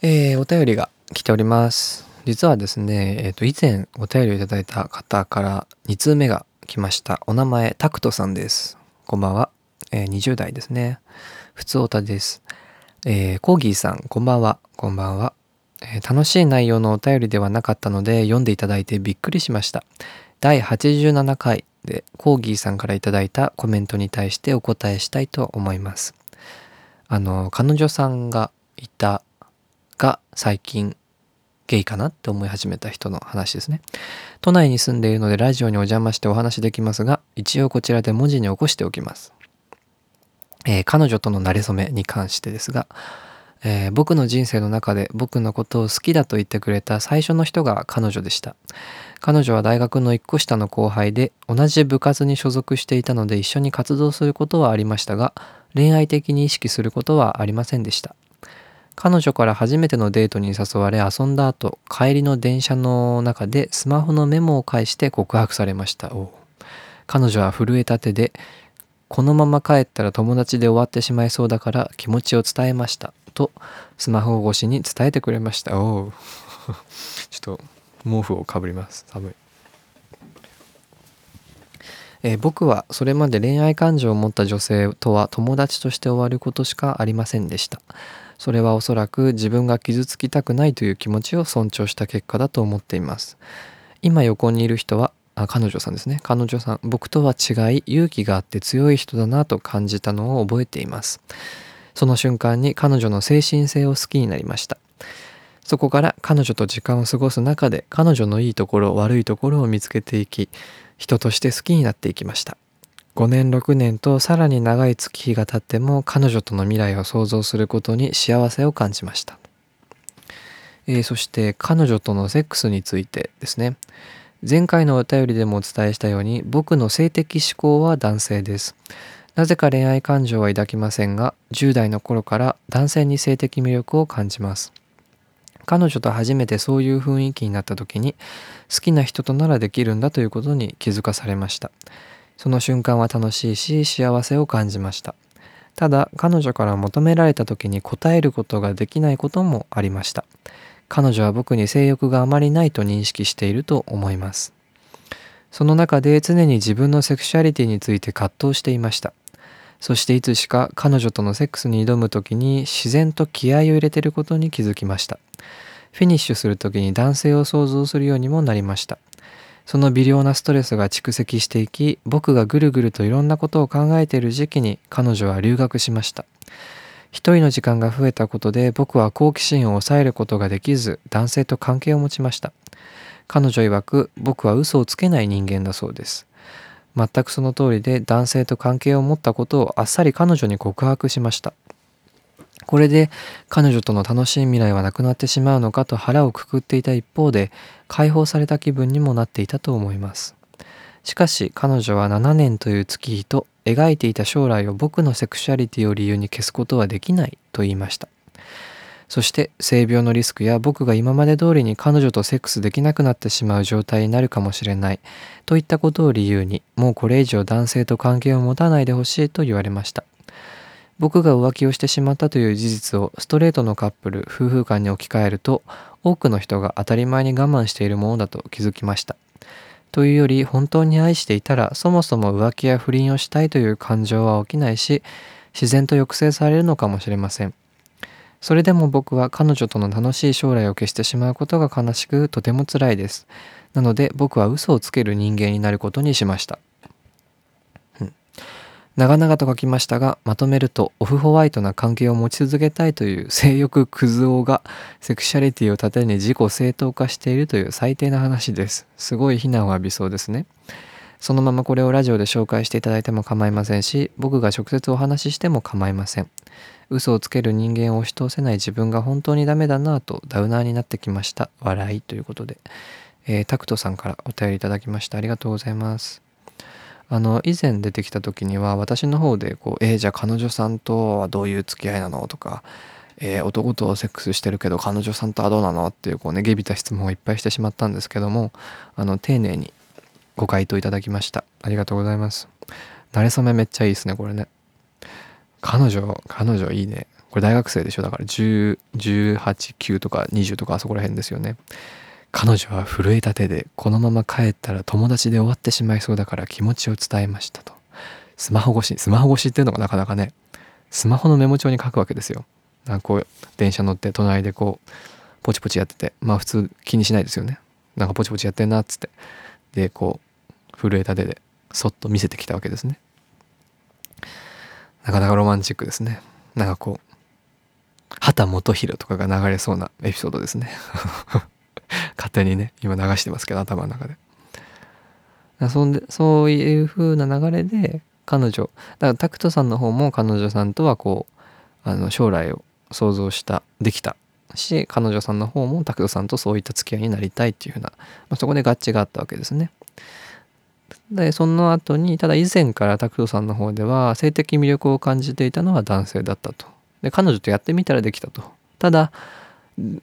えー、お便りが来ております。実はですね、えっ、と、以前お便りをいただいた方から2通目が来ました。お名前、タクトさんです。こんばんは。えー20代ですね。普通おたです。えーコーギーさん、こんばんは。こんばんは、えー楽しい内容のお便りではなかったので、読んでいただいてびっくりしました。第87回でコーギーさんからいただいたコメントに対してお答えしたいと思います。あの、彼女さんがいたが最近ゲイかなって思い始めた人の話ですね。都内に住んでいるのでラジオにお邪魔してお話できますが、一応こちらで文字に起こしておきます。えー彼女との馴れ初めに関してですが、えー僕の人生の中で僕のことを好きだと言ってくれた最初の人が彼女でした。彼女は大学の一個下の後輩で同じ部活に所属していたので一緒に活動することはありましたが恋愛的に意識することはありませんでした。彼女から初めてのデートに誘われ遊んだ後帰りの電車の中でスマホのメモを返して告白されました。彼女は震えた手でこのまま帰ったら友達で終わってしまいそうだから気持ちを伝えました。とスマホ越しに伝えてくれました。お ちょっと毛布をかぶります。寒い。えー僕はそれまで恋愛感情を持った女性とは友達として終わることしかありませんでした。それはおそらく自分が傷つきたくないという気持ちを尊重した結果だと思っています。今横にいる人はあ彼女さんですね。彼女さん僕とは違い勇気があって強い人だなと感じたのを覚えています。その瞬間に彼女の精神性を好きになりました。そこから彼女と時間を過ごす中で彼女のいいところ悪いところを見つけていき人として好きになっていきました。5年6年とさらに長い月日が経っても彼女との未来を想像することに幸せを感じました、えーそして彼女とのセックスについてですね。前回のお便りでもお伝えしたように僕の性的指向は男性です。なぜか恋愛感情は抱きませんが10代の頃から男性に性的魅力を感じます。彼女と初めてそういう雰囲気になった時に好きな人とならできるんだということに気づかされました。その瞬間は楽しいし幸せを感じました。ただ彼女から求められた時に応えることができないこともありました。彼女は僕に性欲があまりないと認識していると思います。その中で常に自分のセクシュアリティについて葛藤していました。そしていつしか彼女とのセックスに挑む時に自然と気合を入れていることに気づきました。フィニッシュする時に男性を想像するようにもなりました。その微量なストレスが蓄積していき僕がぐるぐるといろんなことを考えている時期に彼女は留学しました。一人の時間が増えたことで僕は好奇心を抑えることができず男性と関係を持ちました。彼女曰く僕は嘘をつけない人間だそうです。全くその通りで男性と関係を持ったことをあっさり彼女に告白しました。これで彼女との楽しい未来はなくなってしまうのかと腹をくくっていた一方で解放された気分にもなっていたと思います。しかし彼女は7年という月日と描いていた将来を僕のセクシュアリティを理由に消すことはできないと言いました。そして性病のリスクや僕が今まで通りに彼女とセックスできなくなってしまう状態になるかもしれないといったことを理由にもうこれ以上男性と関係を持たないでほしいと言われました。僕が浮気をしてしまったという事実をストレートのカップル夫婦間に置き換えると多くの人が当たり前に我慢しているものだと気づきました。というより本当に愛していたらそもそも浮気や不倫をしたいという感情は起きないし自然と抑制されるのかもしれません。それでも僕は彼女との楽しい将来を消してしまうことが悲しくとても辛いです。なので僕は嘘をつける人間になることにしました。長々と書きましたがまとめるとオフホワイトな関係を持ち続けたいという 性欲クズ男がセクシャリティを盾に自己正当化しているという最低な話です。すごい非難を浴びそうですね。そのままこれをラジオで紹介していただいても構いませんし僕が直接お話ししても構いません。嘘をつける人間を押し通せない自分が本当にダメだなぁとダウナーになってきました。笑いということで、えータクトさんからお便りいただきました。ありがとうございます。あの以前出てきた時には私の方でこう「えーじゃあ彼女さんとはどういう付き合いなの?」とか「えー男とセックスしてるけど彼女さんとはどうなの?」っていうこうね下びた質問をいっぱいしてしまったんですけどもあの丁寧にご回答いただきましたありがとうございます慣れ初めめっちゃいいですねこれね彼女彼女いいねこれ大学生でしょ？だから1018,9とか20とかあそこら辺ですよね彼女は震えた手でこのまま帰ったら友達で終わってしまいそうだから気持ちを伝えましたと。スマホ越しスマホ越しっていうのがなかなかねスマホのメモ帳に書くわけですよ。なんかこう電車乗って隣でこうポチポチやっててまあ普通気にしないですよね。なんかポチポチやってんなっつって。でこう震えた手でそっと見せてきたわけですね。なかなかロマンチックですね。なんかこう畑基博とかが流れそうなエピソードですね。勝手にね今流してますけど頭の中でそんでそういう風な流れで彼女だからタクトさんの方も彼女さんとはこうあの将来を想像したできたし彼女さんの方もタクトさんとそういった付き合いになりたいっていう風な、まあ、そこで合致があったわけですね。でその後にただ以前からタクトさんの方では性的魅力を感じていたのは男性だったと。で彼女とやってみたらできたと。ただ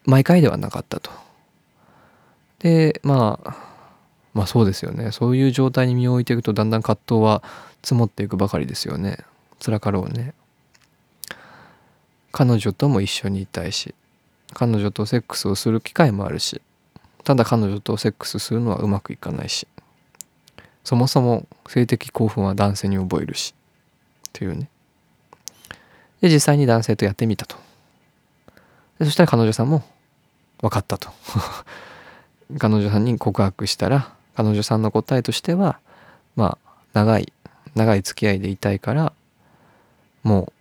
毎回ではなかったと。でまあまあそうですよね。そういう状態に身を置いていくとだんだん葛藤は積もっていくばかりですよね。辛かろうね。彼女とも一緒にいたいし彼女とセックスをする機会もあるしただ彼女とセックスするのはうまくいかないしそもそも性的興奮は男性に覚えるしっていうね。で実際に男性とやってみたと。でそしたら彼女さんも分かったと。彼女さんに告白したら彼女さんの答えとしてはまあ長い長い付き合いでいたいからもう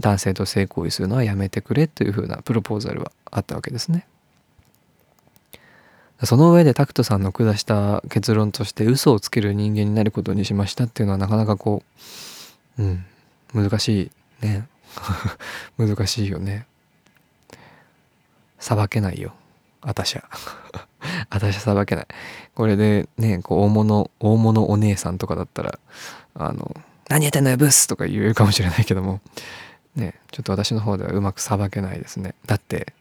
男性と性行為するのはやめてくれというふうなプロポーザルはあったわけですね。その上でタクトさんの下した結論として嘘をつける人間になることにしましたっていうのはなかなかこううん難しいね。難しいよね。さばけないよ。私は。私はさばけない。これでねこう大物大物お姉さんとかだったらあの「何やってんのよブス!」とか言えるかもしれないけどもねちょっと私の方ではうまくさばけないですね。だって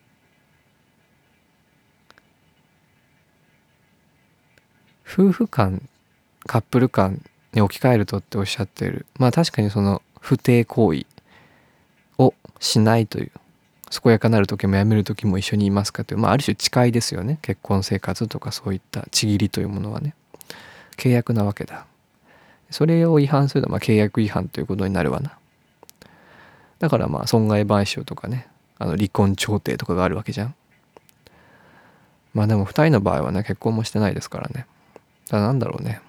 夫婦間カップル間に置き換えるとっておっしゃってる。まあ確かにその不貞行為をしないという。健やかなる時もやめる時も一緒にいますかという、まあ、ある種誓いですよね結婚生活とかそういったちぎりというものはね契約なわけだそれを違反するのはまあ契約違反ということになるわなだからまあ損害賠償とかねあの離婚調停とかがあるわけじゃんまあでも2人の場合はね結婚もしてないですからねだからなんだろうね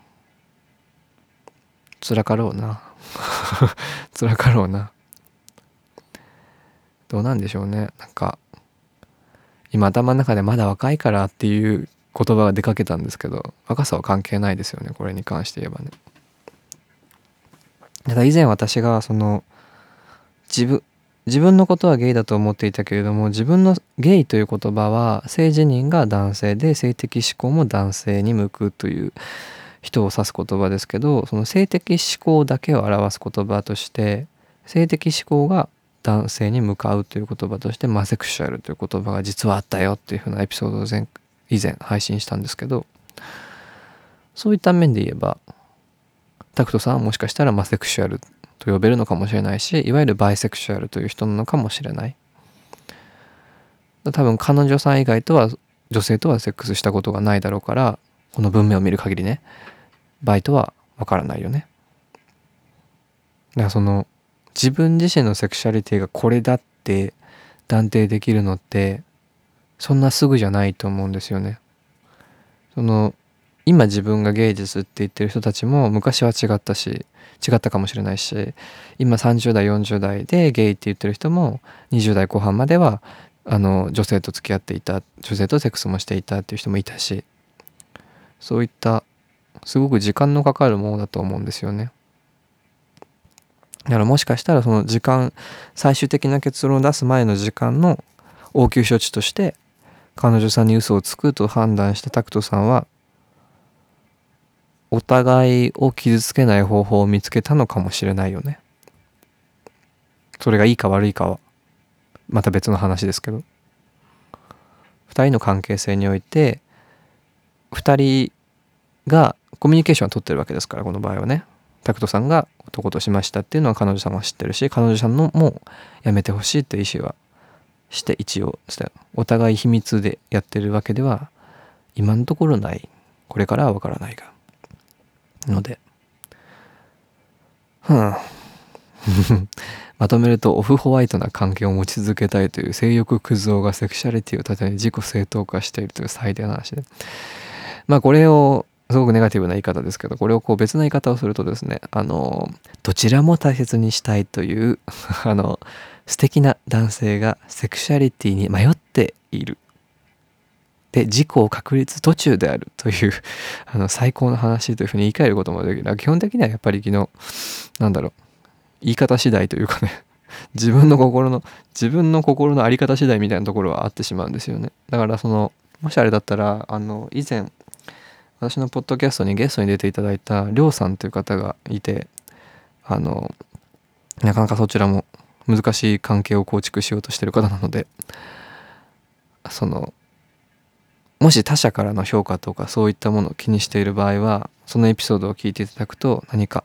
辛かろうな辛かろうなどうなんでしょうねなんか今頭の中でまだ若いからっていう言葉が出かけたんですけど若さは関係ないですよねこれに関して言えばね。ただ以前私がその自分自分のことはゲイだと思っていたけれども自分のゲイという言葉は性自認が男性で性的思考も男性に向くという人を指す言葉ですけどその性的思考だけを表す言葉として性的思考が男性に向かうという言葉としてマセクシュアルという言葉が実はあったよっていうふうなエピソードを前以前配信したんですけどそういった面で言えばタクトさんはもしかしたらホモセクシュアルと呼べるのかもしれないしいわゆるバイセクシュアルという人なのかもしれない。多分彼女さん以外とは女性とはセックスしたことがないだろうからこの文面を見る限りねバイとはわからないよね。だからその自分自身のセクシャリティがこれだって断定できるのってそんなすぐじゃないと思うんですよね。その今自分が芸術って言ってる人たちも昔は違ったし違ったかもしれないし今30代40代でゲイって言ってる人も20代後半まではあの女性と付き合っていた女性とセックスもしていたっていう人もいたしそういったすごく時間のかかるものだと思うんですよね。だからもしかしたらその時間最終的な結論を出す前の時間の応急処置として彼女さんに嘘をつくと判断したタクトさんはお互いを傷つけない方法を見つけたのかもしれないよね。それがいいか悪いかはまた別の話ですけど2人の関係性において2人がコミュニケーションを取ってるわけですからこの場合はねタクトさんが男としましたっていうのは彼女さんは知ってるし彼女さんのもやめてほしいって意思はして一応お互い秘密でやってるわけでは今のところない。これからはわからないが。ので。ふん。まとめるとオフホワイトな関係を持ち続けたいという性欲クズ男がセクシャリティを盾に自己正当化しているという最低な話でまあこれをすごくネガティブな言い方ですけどこれをこう別な言い方をするとですねあのどちらも大切にしたいという あの素敵な男性がセクシャリティに迷っている。で自己を確立途中であるという あの最高の話というふうに言い換えることもできる。基本的にはやっぱり昨日なんだろう言い方次第というかね 自分の心の自分の心の在り方次第みたいなところはあってしまうんですよね。だからそのもしあれだったらあの以前私のポッドキャストにゲストに出ていただいたりょうさんという方がいてあのなかなかそちらも難しい関係を構築しようとしてる方なのでそのもし他者からの評価とかそういったものを気にしている場合はそのエピソードを聞いていただくと何か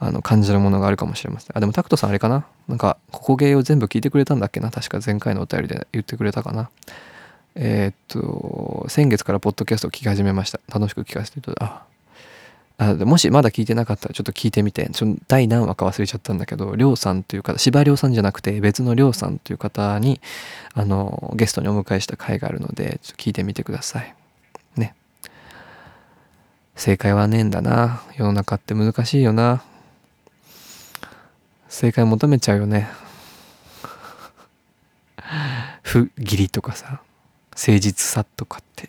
あの感じるものがあるかもしれません。あでもタクトさんあれかな？なんかここ芸を全部聞いてくれたんだっけな？確か前回のお便りで言ってくれたかな？えー、っと、先月からポッドキャストを聞き始めました。楽しく聞かせていただいた。あもしまだ聞いてなかったらちょっと聞いてみて、ちょ第何話か忘れちゃったんだけど、りょうさんという方、司馬遼さんじゃなくて別のりょうさんという方に、あの、ゲストにお迎えした回があるので、ちょっと聞いてみてください。ね。正解はねえんだな。世の中って難しいよな。正解求めちゃうよね。不義理とかさ。誠実さとかって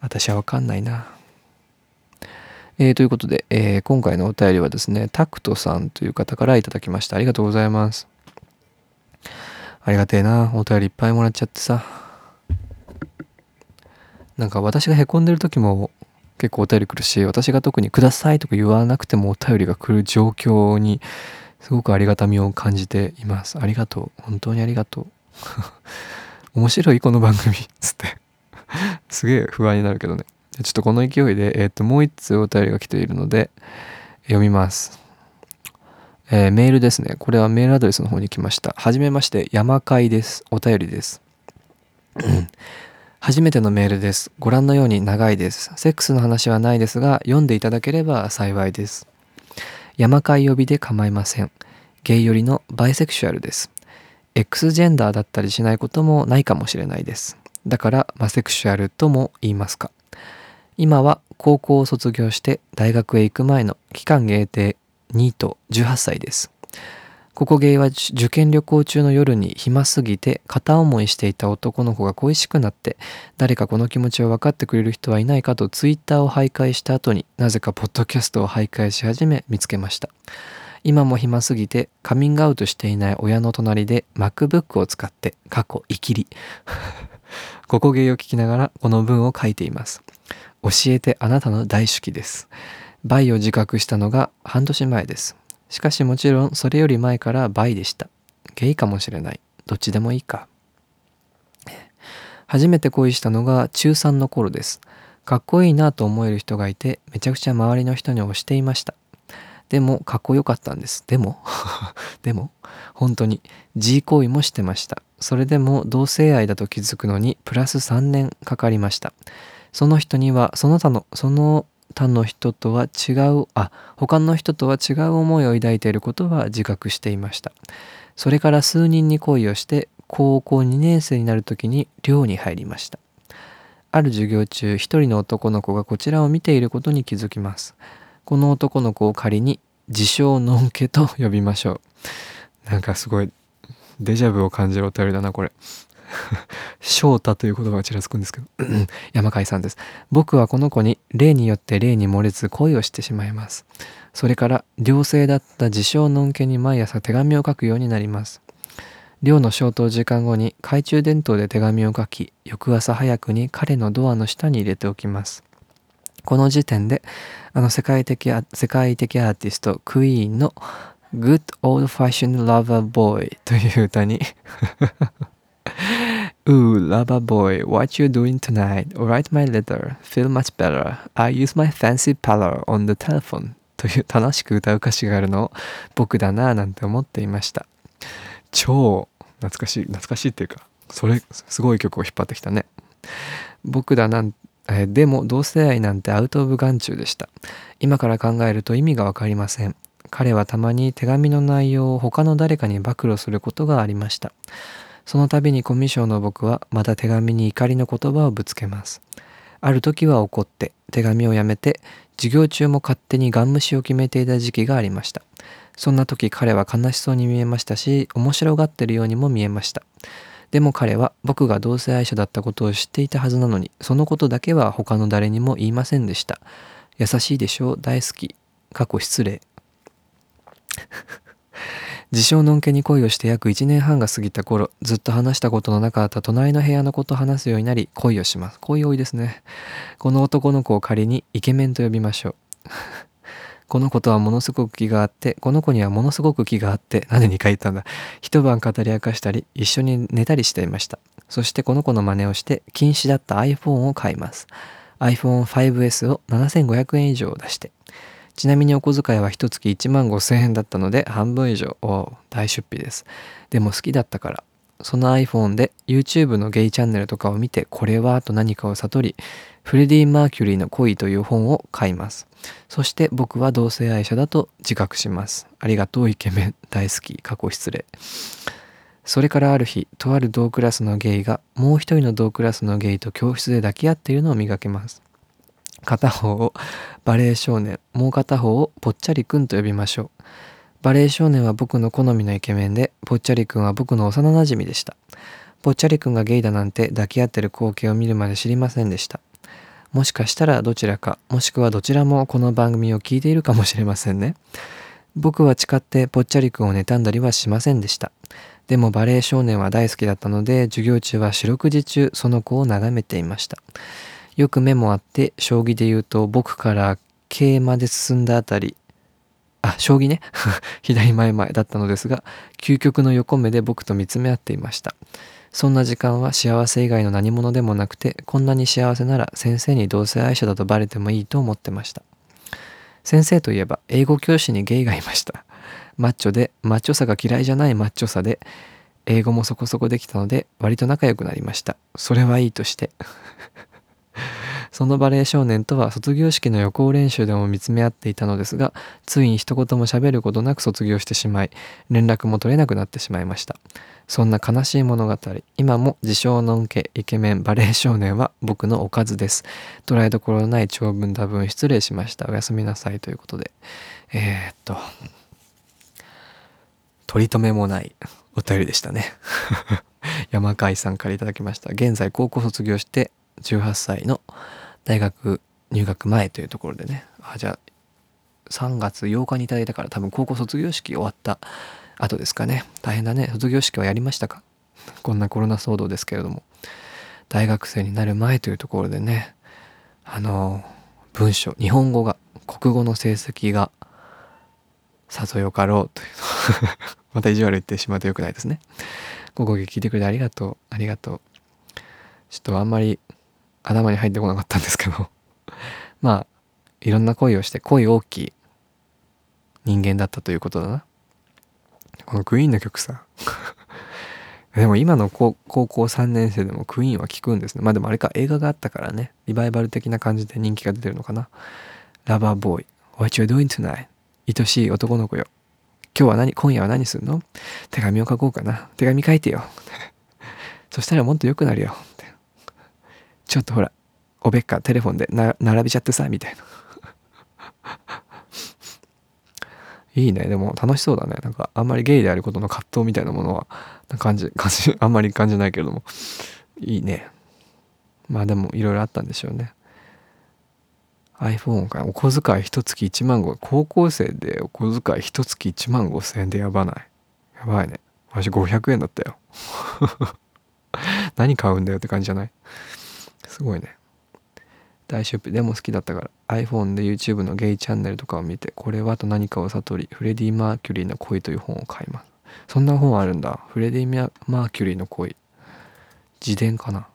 私は分かんないな。えー、ということで、えー、今回のお便りはですねタクトさんという方からいただきました。ありがとうございます。ありがてえな。お便りいっぱいもらっちゃってさ。なんか私がへこんでる時も結構お便り来るし私が特に「ください」とか言わなくてもお便りが来る状況にすごくありがたみを感じています。ありがとう。本当にありがとう。面白いこの番組 つってすげえ不安になるけどねちょっとこの勢いで、え、ー、ともう一通お便りが来ているので読みますえー、メールですね。これはメールアドレスの方に来ました。はじめまして、山会です。お便りです。初めてのメールです。ご覧のように長いです。セックスの話はないですが、読んでいただければ幸いです。山会呼びで構いません。ゲイ寄りのバイセクシュアルです。X ジェンダーだったりしないこともないかもしれないです。だからマセクシュアルとも言いますか。今は高校を卒業して大学へ行く前の期間限定ニート18歳です。ここゲイは受験旅行中の夜に暇すぎて片思いしていた男の子が恋しくなって誰かこの気持ちを分かってくれる人はいないかとツイッターを徘徊した後になぜかポッドキャストを徘徊し始め見つけました。今も暇すぎてカミングアウトしていない親の隣で MacBook を使って過去生きり。ここゲイを聞きながらこの文を書いています。教えてあなたの大好きです。バイを自覚したのが半年前です。しかしもちろんそれより前からバイでした。ゲイかもしれない。どっちでもいいか。初めて恋したのが中3の頃です。かっこいいなと思える人がいてめちゃくちゃ周りの人に推していました。でもかっこよかったんです。でも でも本当に G 行為もしてました。それでも同性愛だと気づくのにプラス3年かかりました。その人にはその他のその他の人とは違うあ他の人とは違う思いを抱いていることは自覚していましたそれから数人に恋をして高校2年生になる時に寮に入りましたある授業中一人の男の子がこちらを見ていることに気づきますこの男の子を仮に自称のんけと呼びましょう。なんかすごいデジャブを感じるお便りだな、これ。翔太という言葉がちらつくんですけど 山海さんです。僕はこの子に例によって例に漏れず恋をしてしまいます。それから寮生だった自称のんけに毎朝手紙を書くようになります。寮の消灯時間後に懐中電灯で手紙を書き、翌朝早くに彼のドアの下に入れておきます。この時点であの世界的世界的アーティストクイーンの Good Old Fashioned Lover Boy という歌に Ooh, lover boy, what you doing tonight? Write my letter. Feel much better. I use my fancy parlor on the telephone. という楽しく歌う歌詞があるのを僕だなぁなんて思っていました超懐かしい懐かしいっていうかそれすごい曲を引っ張ってきたね僕だなんてえでも同性愛なんてアウト・オブ・眼中でした。今から考えると意味が分かりません。彼はたまに手紙の内容を他の誰かに暴露することがありました。その度にコミュ障の僕はまた手紙に怒りの言葉をぶつけます。ある時は怒って手紙をやめて授業中も勝手にガン無視を決めていた時期がありました。そんな時彼は悲しそうに見えましたし面白がってるようにも見えました。でも彼は僕が同性愛者だったことを知っていたはずなのにそのことだけは他の誰にも言いませんでした。優しいでしょう。大好き。過去失礼。自称のんけに恋をして約1年半が過ぎた頃ずっと話したことのなかった隣の部屋の子と話すようになり恋をします。恋多いですね。この男の子を仮にイケメンと呼びましょう。この子とはものすごく気があって、この子にはものすごく気があって、なんで2回言ったんだ。一晩語り明かしたり、一緒に寝たりしていました。そしてこの子の真似をして、禁止だった iPhone を買います。iPhone 5S を7500円以上出して。ちなみにお小遣いは一月1万5000円だったので半分以上。お大出費です。でも好きだったから。その iPhone で YouTube のゲイチャンネルとかを見てこれはと何かを悟りフレディ・マーキュリーの恋という本を買います。そして僕は同性愛者だと自覚します。ありがとうイケメン大好き過去失礼。それからある日、とある同クラスのゲイがもう一人の同クラスのゲイと教室で抱き合っているのを見かけます。片方をバレエ少年、もう片方をぽっちゃりくんと呼びましょう。バレエ少年は僕の好みのイケメンで、ぽっちゃりくんは僕の幼馴染でした。ぽっちゃりくんがゲイだなんて抱き合ってる光景を見るまで知りませんでした。もしかしたらどちらか、もしくはどちらもこの番組を聞いているかもしれませんね。僕は誓ってぽっちゃりくんを妬んだりはしませんでした。でもバレエ少年は大好きだったので、授業中は四六時中その子を眺めていました。よく目もあって、将棋で言うと僕から桂まで進んだあたり、あ、将棋ね。左前前だったのですが、究極の横目で僕と見つめ合っていました。そんな時間は幸せ以外の何者でもなくて、こんなに幸せなら先生に同性愛者だとバレてもいいと思ってました。先生といえば、英語教師にゲイがいました。マッチョで、マッチョさが嫌いじゃないマッチョさで、英語もそこそこできたので、割と仲良くなりました。それはいいとして。そのバレエ少年とは卒業式の予行練習でも見つめ合っていたのですが、ついに一言も喋ることなく卒業してしまい、連絡も取れなくなってしまいました。そんな悲しい物語、今も自称のんけイケメンバレエ少年は僕のおかずです。捉えどころのない長文多文失礼しました。おやすみなさいということで。えー、っと、取り留めもないお便りでしたね。山海さんから頂きました。現在高校卒業して18歳の大学入学前というところでね。あじゃあ3月8日にいただいたから多分高校卒業式終わった後ですかね。大変だね。卒業式はやりましたか？こんなコロナ騒動ですけれども。大学生になる前というところでね。あの文章日本語が国語の成績がさぞよかろうという。また意地悪言ってしまうとよくないですね。ご講義聞いてくれてありがとう。ありがとう。ちょっとあんまり頭に入ってこなかったんですけど。まあいろんな恋をして恋大きい人間だったということだな。このクイーンの曲さ。でも今の高校3年生でもクイーンは聴くんですね。まあでもあれか映画があったからね。リバイバル的な感じで人気が出てるのかな。ラバーボーイ What you doing tonight? 愛しい男の子よ。今日は何今夜は何すんの？手紙を書こうかな。手紙書いてよ。そしたらもっと良くなるよ。ちょっとほら、おべっかテレフォンで並べちゃってさ、みたいな。いいね。でも楽しそうだね。なんかあんまりゲイであることの葛藤みたいなものは感じ、感じ、あんまり感じないけれども。いいね。まあでもいろいろあったんでしょうね。iPhone かお小遣い一月1万5高校生でお小遣い一月1万5千円でやばない。やばいね。私500円だったよ。何買うんだよって感じじゃない？すごいね。大出費でも好きだったから。iPhone で YouTube のゲイチャンネルとかを見てこれはと何かを悟りフレディ・マーキュリーの恋という本を買います。そんな本あるんだ。フレディ・マーキュリーの恋。自伝かな。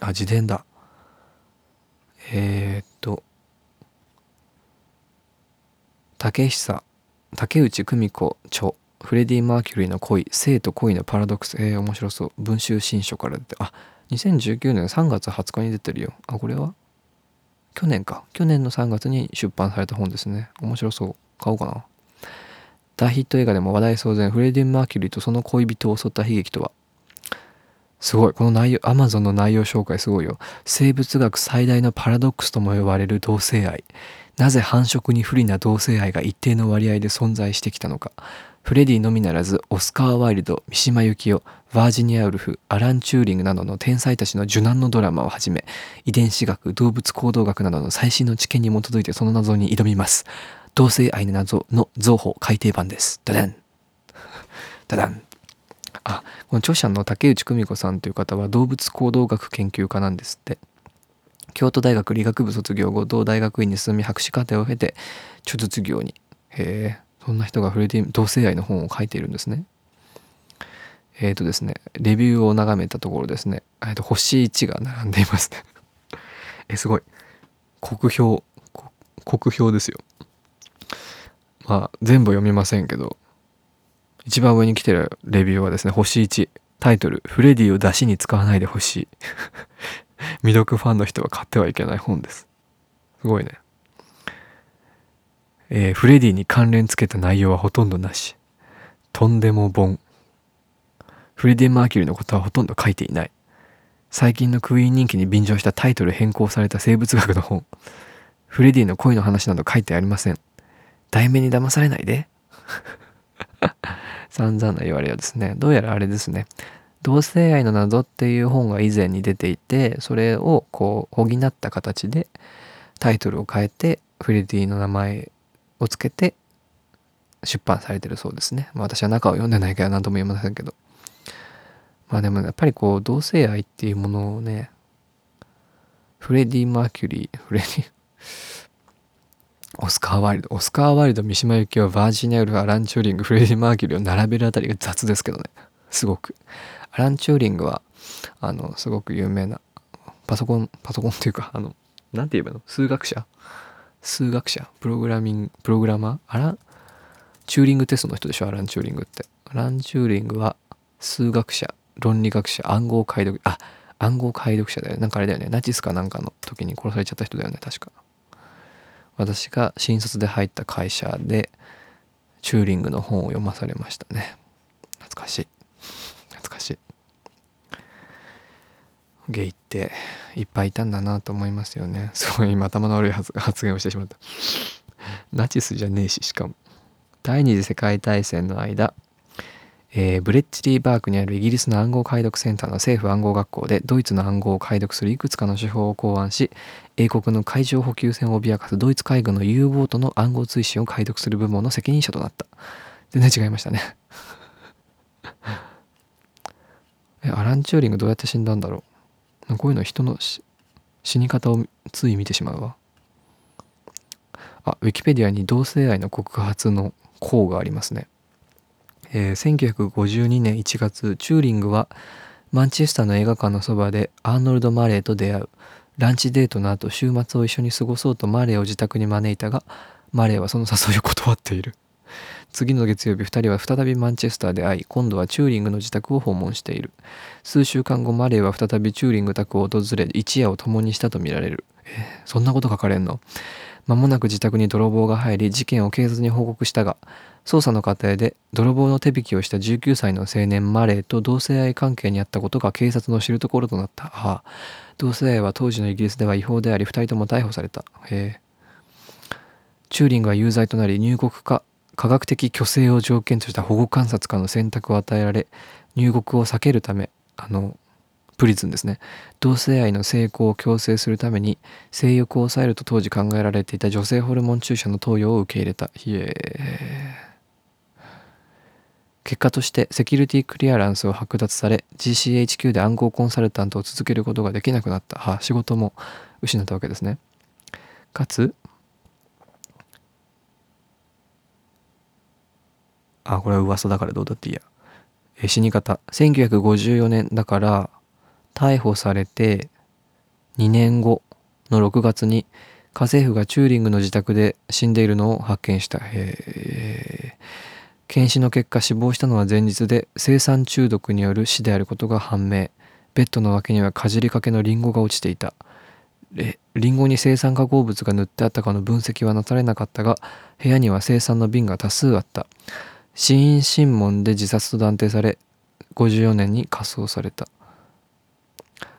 あ自伝だ。えー、っと。竹久竹内久美子著。フレディ・マーキュリーの恋性と恋のパラドックス。えー、面白そう。文集新書から出て。あ2019年3月20日に出てるよ。あこれは？去年か。去年の3月に出版された本ですね。面白そう。買おうかな。大ヒット映画でも話題騒然。フレディ・マーキュリーとその恋人を襲った悲劇とは？すごい。この内容アマゾンの内容紹介すごいよ。生物学最大のパラドックスとも呼ばれる同性愛。なぜ繁殖に不利な同性愛が一定の割合で存在してきたのか。フレディのみならずオスカー・ワイルド三島由紀夫バージニア・ウルフアラン・チューリングなどの天才たちの受難のドラマをはじめ遺伝子学動物行動学などの最新の知見に基づいてその謎に挑みます。同性愛の謎の造法改訂版です。ダダン。ダダン。あこの著者の竹内久美子さんという方は動物行動学研究家なんですって。京都大学理学部卒業後同大学院に進み博士課程を経て著述業に。へえ。そんな人がフレディ同性愛の本を書いているんですね。えっ、ー、とですねレビューを眺めたところですね、えー、と星1が並んでいます。ね えすごい。国評。国評ですよ。まあ全部読みませんけど一番上に来てるレビューはですね星1タイトル「フレディを出しに使わないでほしい」未読ファンの人は買ってはいけない本です。すごいね。えー、フレディに関連つけた内容はほとんどなし。とんでも本フレディ・マーキュリーのことはほとんど書いていない。最近のクイーン人気に便乗したタイトル変更された生物学の本。フレディの恋の話など書いてありません。題名に騙されないで。散々な言われはですね。どうやらあれですね。同性愛の謎っていう本が以前に出ていてそれをこう補った形でタイトルを変えてフレディの名前をつけて出版されてるそうですね、まあ、私は中を読んでないから何とも言えませんけどまあでもやっぱりこう同性愛っていうものをねフレディ・マーキュリーフレディオスカー・ワイルド。オスカー・ワイルド、三島由紀夫、バージニア・ウルフ、アラン・チューリング、フレディ・マーキュリーを並べるあたりが雑ですけどね。すごく。アラン・チューリングは、あの、すごく有名な、パソコン、パソコンっていうか、あの、なんて言えばいいの？数学者数学者プログラミング、プログラマーアラン、チューリングテストの人でしょ？アラン・チューリングって。アラン・チューリングは、数学者、論理学者、暗号解読、あ、暗号解読者だよね。なんかあれだよね。ナチスかなんかの時に殺されちゃった人だよね、確か。私が新卒で入った会社でチューリングの本を読まされましたね懐かしい懐かしいゲイっていっぱいいたんだなと思いますよね。すごい今頭の悪い発言をしてしまった。ナチスじゃねえししかも。第二次世界大戦の間えー、ブレッジリーバークにあるイギリスの暗号解読センターの政府暗号学校でドイツの暗号を解読するいくつかの手法を考案し英国の海上補給船を脅かすドイツ海軍の U ボートの暗号通信を解読する部門の責任者となった。全然違いましたね。アラン・チューリングどうやって死んだんだろう。こういうの人の死に方をつい見てしまうわ。あウィキペディアに同性愛の告発の項がありますね。えー、1952年1月チューリングはマンチェスターの映画館のそばでアーノルド・マレーと出会う。ランチデートの後週末を一緒に過ごそうとマレーを自宅に招いたがマレーはその誘いを断っている。次の月曜日2人は再びマンチェスターで会い今度はチューリングの自宅を訪問している数週間後マレーは再びチューリング宅を訪れ一夜を共にしたとみられるえ、そんなこと書かれんの？間もなく自宅に泥棒が入り事件を警察に報告したが捜査の過程で泥棒の手引きをした19歳の青年マレーと同性愛関係にあったことが警察の知るところとなった。ああ同性愛は当時のイギリスでは違法であり2人とも逮捕された。へえ。チューリングは有罪となり入国か科学的虚勢を条件とした保護観察官の選択を与えられ入国を避けるためあのプリズンですね。同性愛の成功を強制するために性欲を抑えると当時考えられていた女性ホルモン注射の投与を受け入れた。結果としてセキュリティクリアランスを剥奪され GCHQ で暗号コンサルタントを続けることができなくなった。は仕事も失ったわけですね。かつあこれは噂だからどうだっていいや。え死に方。1954年だから逮捕されて2年後の6月に家政婦がチューリングの自宅で死んでいるのを発見した。へえ検視の結果死亡したのは前日で生産中毒による死であることが判明。ベッドの脇にはかじりかけのリンゴが落ちていた。リンゴに生酸化合物が塗ってあったかの分析はなされなかったが部屋には生酸の瓶が多数あった。死因審問で自殺と断定され54年に火葬された。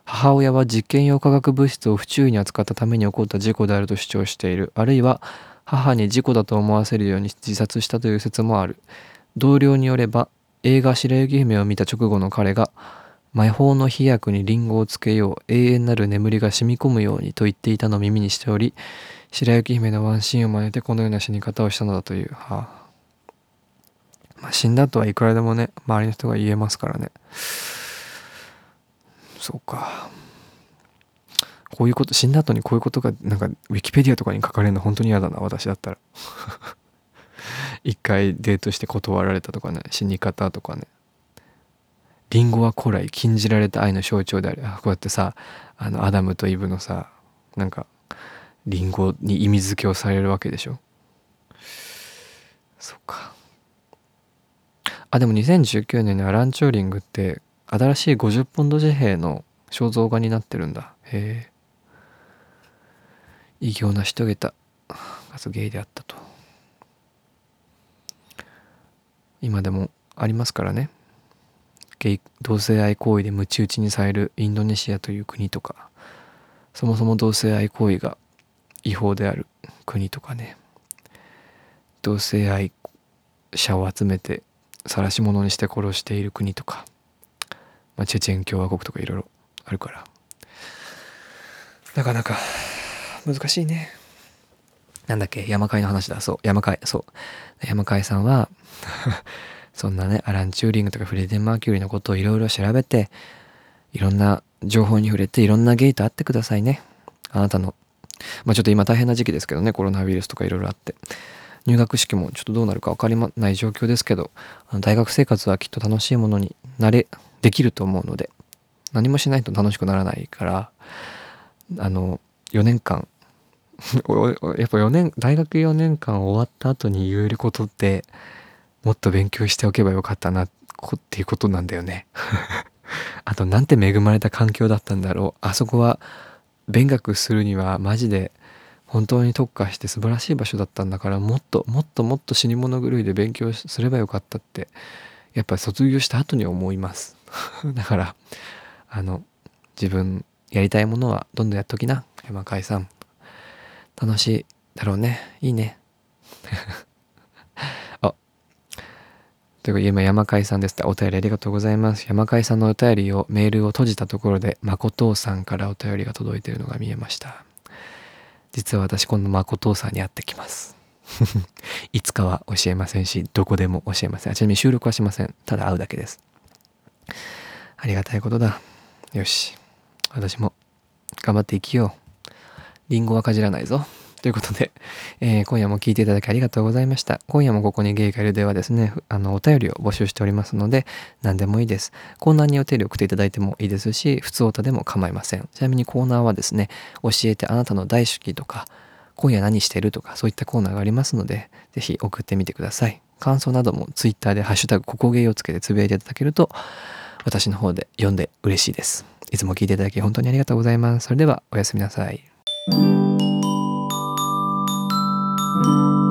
母親は実験用化学物質を不注意に扱ったために起こった事故であると主張している。あるいは母に事故だと思わせるように自殺したという説もある。同僚によれば映画「白雪姫」を見た直後の彼が魔法の飛躍にリンゴをつけよう永遠なる眠りが染み込むようにと言っていたのを耳にしており白雪姫のワンシーンを真似てこのような死に方をしたのだという、はあ。まあ、死んだとはいくらでもね周りの人が言えますからね。そうか。こういうこと死んだ後にこういうことがなんかウィキペディアとかに書かれるの本当に嫌だな私だったら。一回デートして断られたとかね死に方とかね。リンゴは古来禁じられた愛の象徴である。こうやってさあのアダムとイブのさなんかリンゴに意味付けをされるわけでしょ。そっか。あでも2019年にアラン・チューリングって新しい50ポンド紙幣の肖像画になってるんだ。へえ。偉業成し遂げた。がゲイであったと。今でもありますからね。ゲイ同性愛行為でムチ打ちにされるインドネシアという国とか。そもそも同性愛行為が違法である国とかね。同性愛者を集めて晒し者にして殺している国とか、まあ、チェチェン共和国とかいろいろあるからなかなか難しいねなんだっけ？山海の話だそう山海そう山海さんは そんなね、アラン・チューリングとかフレデン・マーキュリーのことをいろいろ調べて、いろんな情報に触れて、いろんなゲイと会ってくださいね。あなたの。まあちょっと今大変な時期ですけどね、コロナウイルスとかいろいろあって。入学式もちょっとどうなるか分かりまない状況ですけど、あの大学生活はきっと楽しいものになれ、できると思うので、何もしないと楽しくならないから、あの、4年間、やっぱ4年、大学4年間終わった後に言えることって、もっと勉強しておけばよかったなっていうことなんだよね。あとなんて恵まれた環境だったんだろう。あそこは勉学するにはマジで本当に特化して素晴らしい場所だったんだからもっともっともっと死に物狂いで勉強すればよかったってやっぱり卒業した後に思います。だからあの自分やりたいものはどんどんやっときな。山海さん。楽しいだろうね。いいね。あというか、今山海さんですって。お便りありがとうございます。山海さんのお便りを、メールを閉じたところで、誠さんからお便りが届いているのが見えました。実は私、この誠さんに会ってきます。いつかは教えませんし、どこでも教えません。ちなみに収録はしません。ただ会うだけです。ありがたいことだ。よし。私も頑張って生きよう。りんごはかじらないぞ。ということで、えー、今夜も聞いていただきありがとうございました。今夜もここにゲイがいるではですね、あの、お便りを募集しておりますので、何でもいいです。コーナーにお便りを送っていただいてもいいですし、普通歌でも構いません。ちなみにコーナーはですね、教えてあなたの大好きとか、今夜何してるとか、そういったコーナーがありますので、ぜひ送ってみてください。感想なども Twitter でハッシュタグココゲイをつけてつぶやいていただけると、私の方で読んで嬉しいです。いつも聞いていただき本当にありがとうございます。それではおやすみなさい。thank you